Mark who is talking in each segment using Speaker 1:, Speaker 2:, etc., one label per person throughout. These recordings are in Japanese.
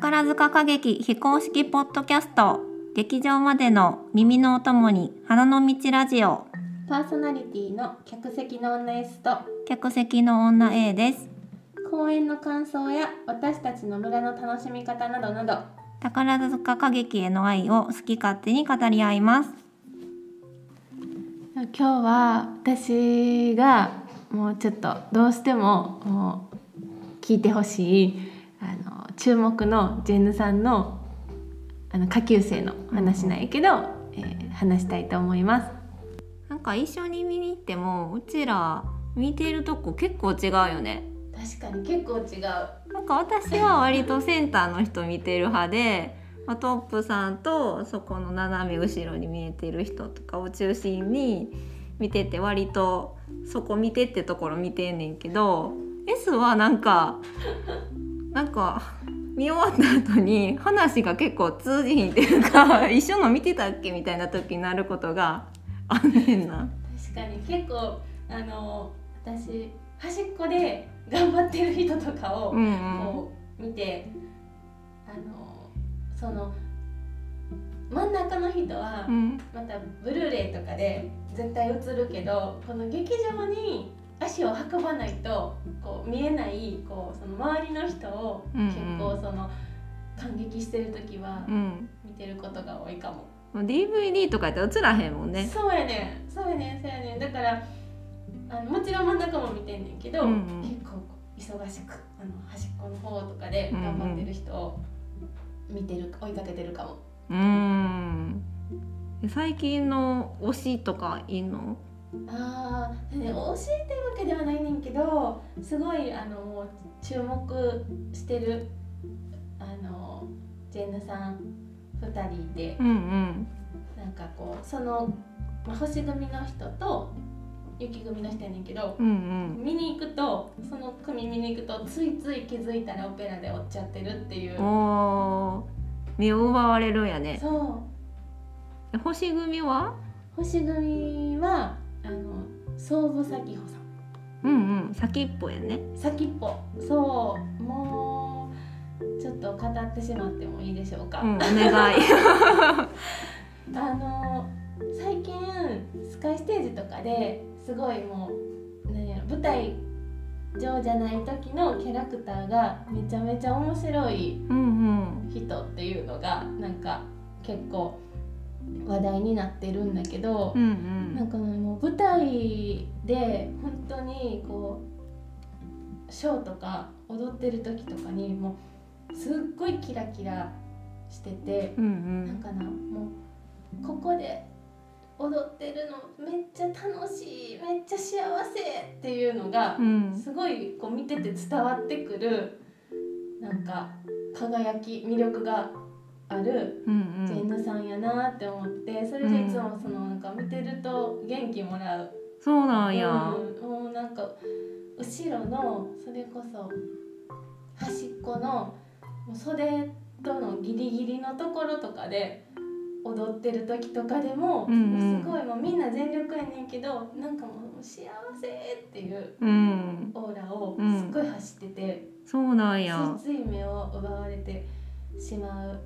Speaker 1: 宝塚歌劇非公式ポッドキャスト。劇場までの耳のお供に花の道ラジオ。
Speaker 2: パーソナリティの客席の女 S と。
Speaker 1: 客席の女 A です。
Speaker 2: 公演の感想や私たちの村の楽しみ方などなど。
Speaker 1: 宝塚歌劇への愛を好き勝手に語り合います。
Speaker 2: 今日は私がもうちょっとどうしてももう聞いてほしい注目のジェンヌさんのあの下級生の話なんやけど、えー話したいと思います。
Speaker 1: なんか一緒に見に行ってもうちら見てるとこ結構違うよね
Speaker 2: 確かに結構違う。
Speaker 1: なんか私は割とセンターの人見てる派で、まあ、トップさんとそこの斜め後ろに見えてる人とかを中心に見てて割とそこ見てってところ見てんねんけど S はなんかなんか見終わった後に話が結構通じひんっていうか 一緒の見てたっけみたいな時になることがあんねんな。
Speaker 2: 確かに結構あの私端っこで頑張ってる人とかを
Speaker 1: うんうん
Speaker 2: こう見て、あのその真ん中の人は
Speaker 1: うん
Speaker 2: またブルーレイとかで絶対映るけどこの劇場に足を運ばないとこう見えないこうその周りの人を
Speaker 1: うんうん。
Speaker 2: 結構その感激してる時は
Speaker 1: うん。
Speaker 2: 見てることが多いかも。
Speaker 1: DVD とかやったら映らへんもんね。
Speaker 2: そうやねん。そうやねんそうやねん。だからあのもちろん真ん中も見てんねんけど、
Speaker 1: うんうん。
Speaker 2: 結構忙しくあの端っこの方とかで頑張ってる人を見てる、追いかけてるかも。
Speaker 1: うーん。最近の推しとかいんの？
Speaker 2: ああ、ね、教えてるわけではないねんけどすごいあのもう注目してるあのジェンヌさん2人いて
Speaker 1: うんうん。
Speaker 2: なんかこうその、まあ、星組の人と雪組の人やねんけど
Speaker 1: うんうん。
Speaker 2: 見に行くとその組見に行くとついつい気づいたらオペラで追っちゃってるっていう。
Speaker 1: 目を奪われるんやね。
Speaker 2: そう。
Speaker 1: 星組は？
Speaker 2: 星組はあの総武咲穂さん
Speaker 1: うんうん先っぽやね。
Speaker 2: 先っぽ。そう。もうちょっと語ってしまってもいいでしょうか、
Speaker 1: うんお願い。
Speaker 2: あの最近スカイステージとかですごいもう何やろ舞台上じゃない時のキャラクターがめちゃめちゃ面白い人っていうのがなんか結構話題になってるんだけど
Speaker 1: う、ん
Speaker 2: なんかねもう舞台で本当にこうショーとか踊ってる時とかにもうすっごいキラキラしてて
Speaker 1: うんうん。
Speaker 2: なんかなもうここで踊ってるのめっちゃ楽しいめっちゃ幸せっていうのが
Speaker 1: うん。
Speaker 2: すごいこう見てて伝わってくるなんか輝き魅力がある
Speaker 1: うん
Speaker 2: ジェンヌさんやなって思ってそれでいつもそのなんか見てると元気もらう、
Speaker 1: そうなんや。
Speaker 2: うん、もうなんか後ろのそれこそ端っこの袖とのギリギリのところとかで踊ってる時とかでも、
Speaker 1: うんうん。
Speaker 2: すごいもうみんな全力やねんけどなんかもう幸せっていう
Speaker 1: うん
Speaker 2: オーラを
Speaker 1: うん。
Speaker 2: すっごい走ってて、
Speaker 1: そうなんや。
Speaker 2: つい目を奪われてしまう、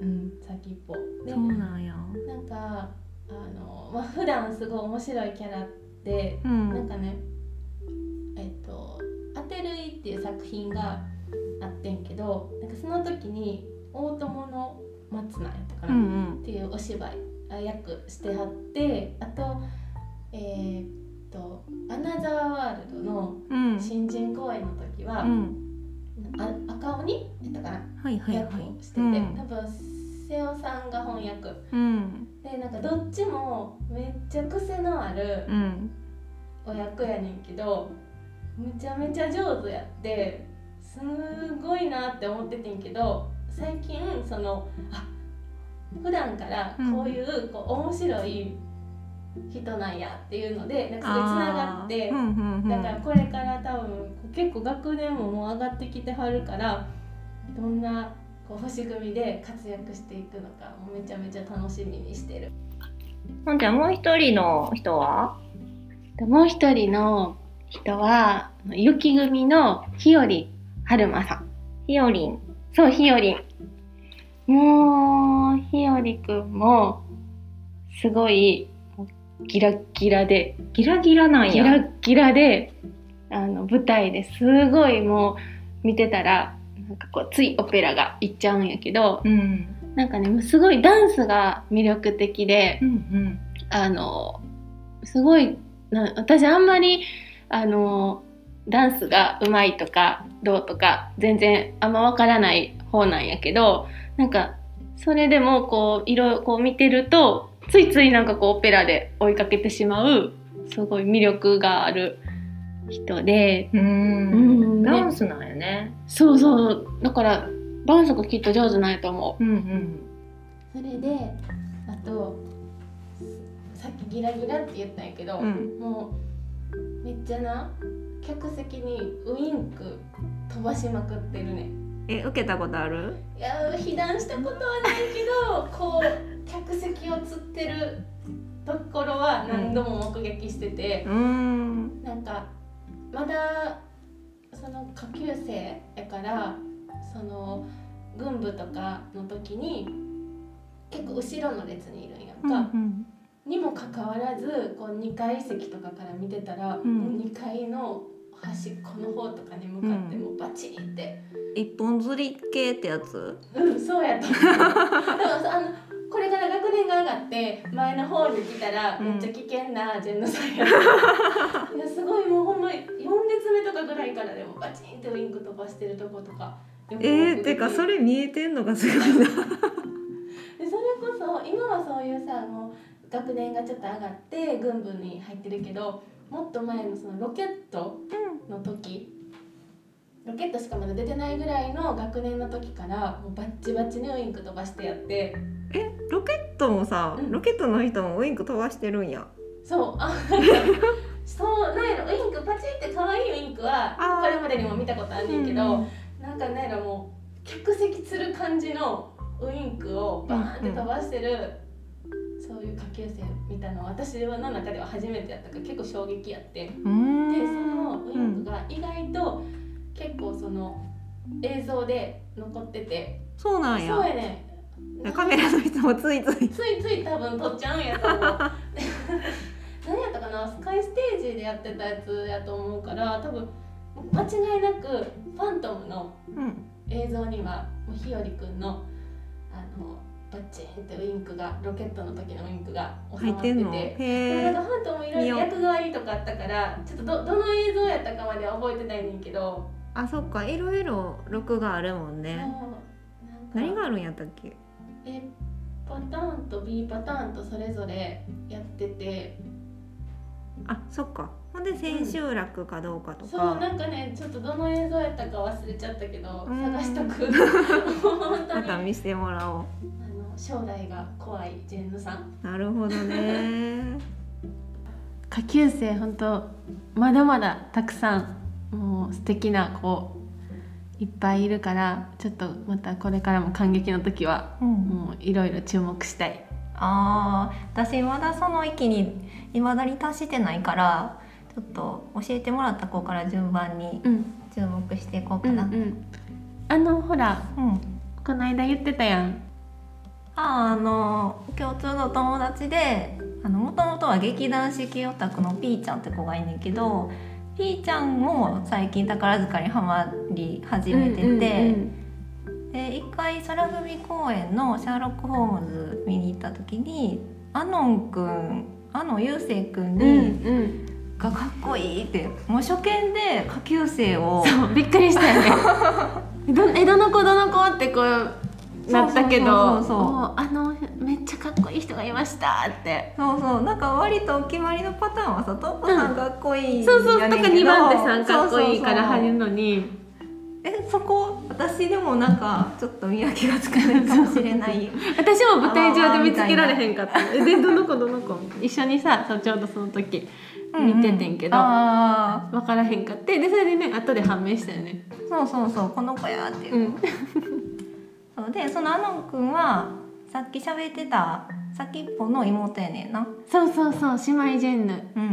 Speaker 2: うん、先っぽ。で
Speaker 1: そうなんや。
Speaker 2: なんかあのまあ普段すごい面白いキャラで、
Speaker 1: うん。
Speaker 2: なんかねえっと「当てるい」っていう作品があってんけどなんかその時に大友の松菜やったか
Speaker 1: う
Speaker 2: な、
Speaker 1: ん。
Speaker 2: っていうお芝居あ役してはってあとえーっと「アナザーワールド」の新人公演の時は、
Speaker 1: うん
Speaker 2: あ赤鬼？やったかな、
Speaker 1: はいはいはい。
Speaker 2: 役をしてて、
Speaker 1: うん。
Speaker 2: 多分瀬尾さんが翻訳。
Speaker 1: うん。
Speaker 2: でなんかどっちもめっちゃ癖のある
Speaker 1: うん。
Speaker 2: お役やねんけどめちゃめちゃ上手やってすごいなって思っててんけど最近そのあ普段からこういうこう面白い人なんやっていうのでなんかそれつながって
Speaker 1: あーうんうんうん。
Speaker 2: だからこれから多分結構学年ももう上がってきてはるからどんなこう星組で活躍していくのかもうめちゃめちゃ楽しみにしてる。
Speaker 1: ほんじゃもう一人の人は？
Speaker 2: でもう一人の人は雪組の日和春馬さん。
Speaker 1: ひよりん。
Speaker 2: そうひよりん。もうひよりくんもすごいギラッギラで。
Speaker 1: ギラギラなんや。
Speaker 2: ギラッギラであの舞台ですごいもう見てたらなんかこうついオペラがいっちゃうんやけど
Speaker 1: うん。
Speaker 2: なんかねすごいダンスが魅力的で
Speaker 1: うんうん。
Speaker 2: あのすごいな私あんまりあのダンスがうまいとかどうとか全然あんまわからない方なんやけどなんかそれでもこういろいろこう見てるとついついなんかこうオペラで追いかけてしまうすごい魅力がある人で。
Speaker 1: うん。
Speaker 2: うん。
Speaker 1: ダンスなんやね。
Speaker 2: そうそう。だからダンスがきっと上手なんやと思う。
Speaker 1: うんうん。
Speaker 2: それであとさっきギラギラって言ったんやけど、
Speaker 1: うん。
Speaker 2: もうめっちゃな客席にウインク飛ばしまくってるね。
Speaker 1: え受けたことある？
Speaker 2: いや被弾したことはないけどこう客席をつってるところは何度も目撃してて、
Speaker 1: うん。
Speaker 2: なんかまだその下級生やからその軍部とかの時に結構後ろの列にいるんやんか、
Speaker 1: うん
Speaker 2: にもかかわらずこう2階席とかから見てたら、
Speaker 1: うん。
Speaker 2: もう2階の端っこの方とかに向かってもうバチンって、
Speaker 1: 一本釣り系ってやつ？
Speaker 2: うん、そうやと思う。でもあのこれから学年が上がって前の方に来たら
Speaker 1: うん。
Speaker 2: めっちゃ危険なジェンヌさんやったいやすごいもうほんまに4列目とかぐらいからでもバチンってウインク飛ばしてるとことか
Speaker 1: えー、てかそれ見えてんのがすごいな。
Speaker 2: でそれこそ今はそういうさもう学年がちょっと上がって軍部に入ってるけどもっと前のそのロケットの時ロケットしかまだ出てないぐらいの学年の時からもうバッチバチにウインク飛ばしてやって。
Speaker 1: えロケットもさ、
Speaker 2: うん。
Speaker 1: ロケットの人もウインク飛ばしてるんや。
Speaker 2: そう。あそうなんやろ。ウインクパチって可愛いウインクは
Speaker 1: あー。
Speaker 2: これまでにも見たことあんねんけど、
Speaker 1: うん
Speaker 2: なんかなんやろもう客席つる感じのウインクをバーンって飛ばしてる、そういう下級生見たの私の中では初めてやったから結構衝撃やって。でそのウインクが意外と結構その映像で残ってて、
Speaker 1: そうなん
Speaker 2: そう
Speaker 1: や
Speaker 2: やね
Speaker 1: カメラの人もついつい。
Speaker 2: ついつい多分撮っちゃうんやと思う。何やったかな？スカイステージでやってたやつやと思うから多分間違いなくファントムの
Speaker 1: うん。
Speaker 2: 映像にはもうひよりくんのあのバッチンってウインクがロケットの時のウインクが収まってて。
Speaker 1: て
Speaker 2: なんかファントムいろいろ役割とかあったからちょっとどどの映像やったかまでは覚えてないねんけど、
Speaker 1: あそっか。いろいろ録があるもん
Speaker 2: そう。
Speaker 1: ね何があるんやったっけ
Speaker 2: ？A パターンと B パターンとそれぞれやってて。
Speaker 1: あそっか。ほんで千秋楽かどうかと
Speaker 2: そう
Speaker 1: か、
Speaker 2: なんかねちょっとどの映像やったか忘れちゃったけど
Speaker 1: うん。
Speaker 2: 探しとく。
Speaker 1: また見せてもらおう。
Speaker 2: 将来が怖いジェンヌさん。
Speaker 1: なるほどね。
Speaker 2: 下級生本当まだまだたくさんもう素敵な子いっぱいいるからちょっとまたこれからも感激の時は
Speaker 1: うん。
Speaker 2: もういろいろ注目したい。
Speaker 1: あー私まだその域に未だに達してないからちょっと教えてもらった子から順番に
Speaker 2: うん。
Speaker 1: 注目していこうか
Speaker 2: うんう
Speaker 1: な。うん。
Speaker 2: んあのほらこの間言ってたやん。
Speaker 1: ああの共通の友達でもともとは劇団四季オタクのピーちゃんって子がいんねんけどピーちゃんも最近宝塚にハマり始めてて、
Speaker 2: うんうん
Speaker 1: で一回空組公演の「シャーロック・ホームズ」見に行った時にアノンくんアノ雄星くん
Speaker 2: うん
Speaker 1: に、
Speaker 2: うん
Speaker 1: がかっこいいってもう初見で下級生を。
Speaker 2: びっくりしたよね。どえどの子どの子ってこうなったけど
Speaker 1: そうそう。そうそう
Speaker 2: おあのめっちゃかっこいい人がいましたって。
Speaker 1: そうそう。なんか割とお決まりのパターンはさトップさんかっこいい、
Speaker 2: そうそう。とか2番手さんかっこいいから入るのに
Speaker 1: えそこ私でもなんかちょっと見分けがつかないかもしれない。
Speaker 2: 私も舞台上で見つけられへんかった。えでどの子どの子？一緒にさちょうどその時見ててんけど
Speaker 1: あ
Speaker 2: 分からへんかって。でそれでね後で判明したよね。
Speaker 1: ーそうそうそうこの子やっていう、
Speaker 2: うん
Speaker 1: そうでそのアノンくんはさっき喋ってた先っぽの妹やねんな。
Speaker 2: そうそうそう姉妹ジェンヌ。
Speaker 1: うんうん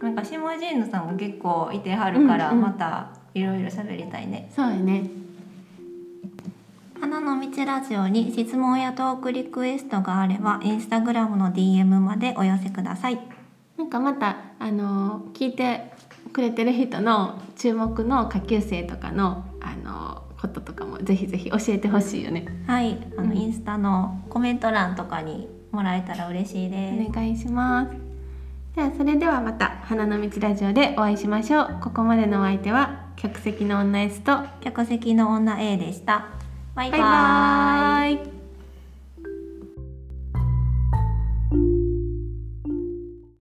Speaker 1: うん。なんか島ジェンヌさんも結構いてはるから、
Speaker 2: うんうん。
Speaker 1: またいろいろ喋りたいね。
Speaker 2: そうやね。
Speaker 1: 花の道ラジオに質問やトークリクエストがあればインスタグラムの DM までお寄せください。
Speaker 2: なんかまたあの聞いてくれてる人の注目の下級生とかのあのこととかもぜひぜひ教えてほしいよね。
Speaker 1: はいあの、
Speaker 2: うん。
Speaker 1: インスタのコメント欄とかにもらえたら嬉しいです。
Speaker 2: お願いします。ではそれではまた花の道ラジオでお会いしましょう。ここまでのお相手は客席の女 S と
Speaker 1: 客席の女 A でした。バイバ
Speaker 2: バイ
Speaker 1: イ
Speaker 2: バーイ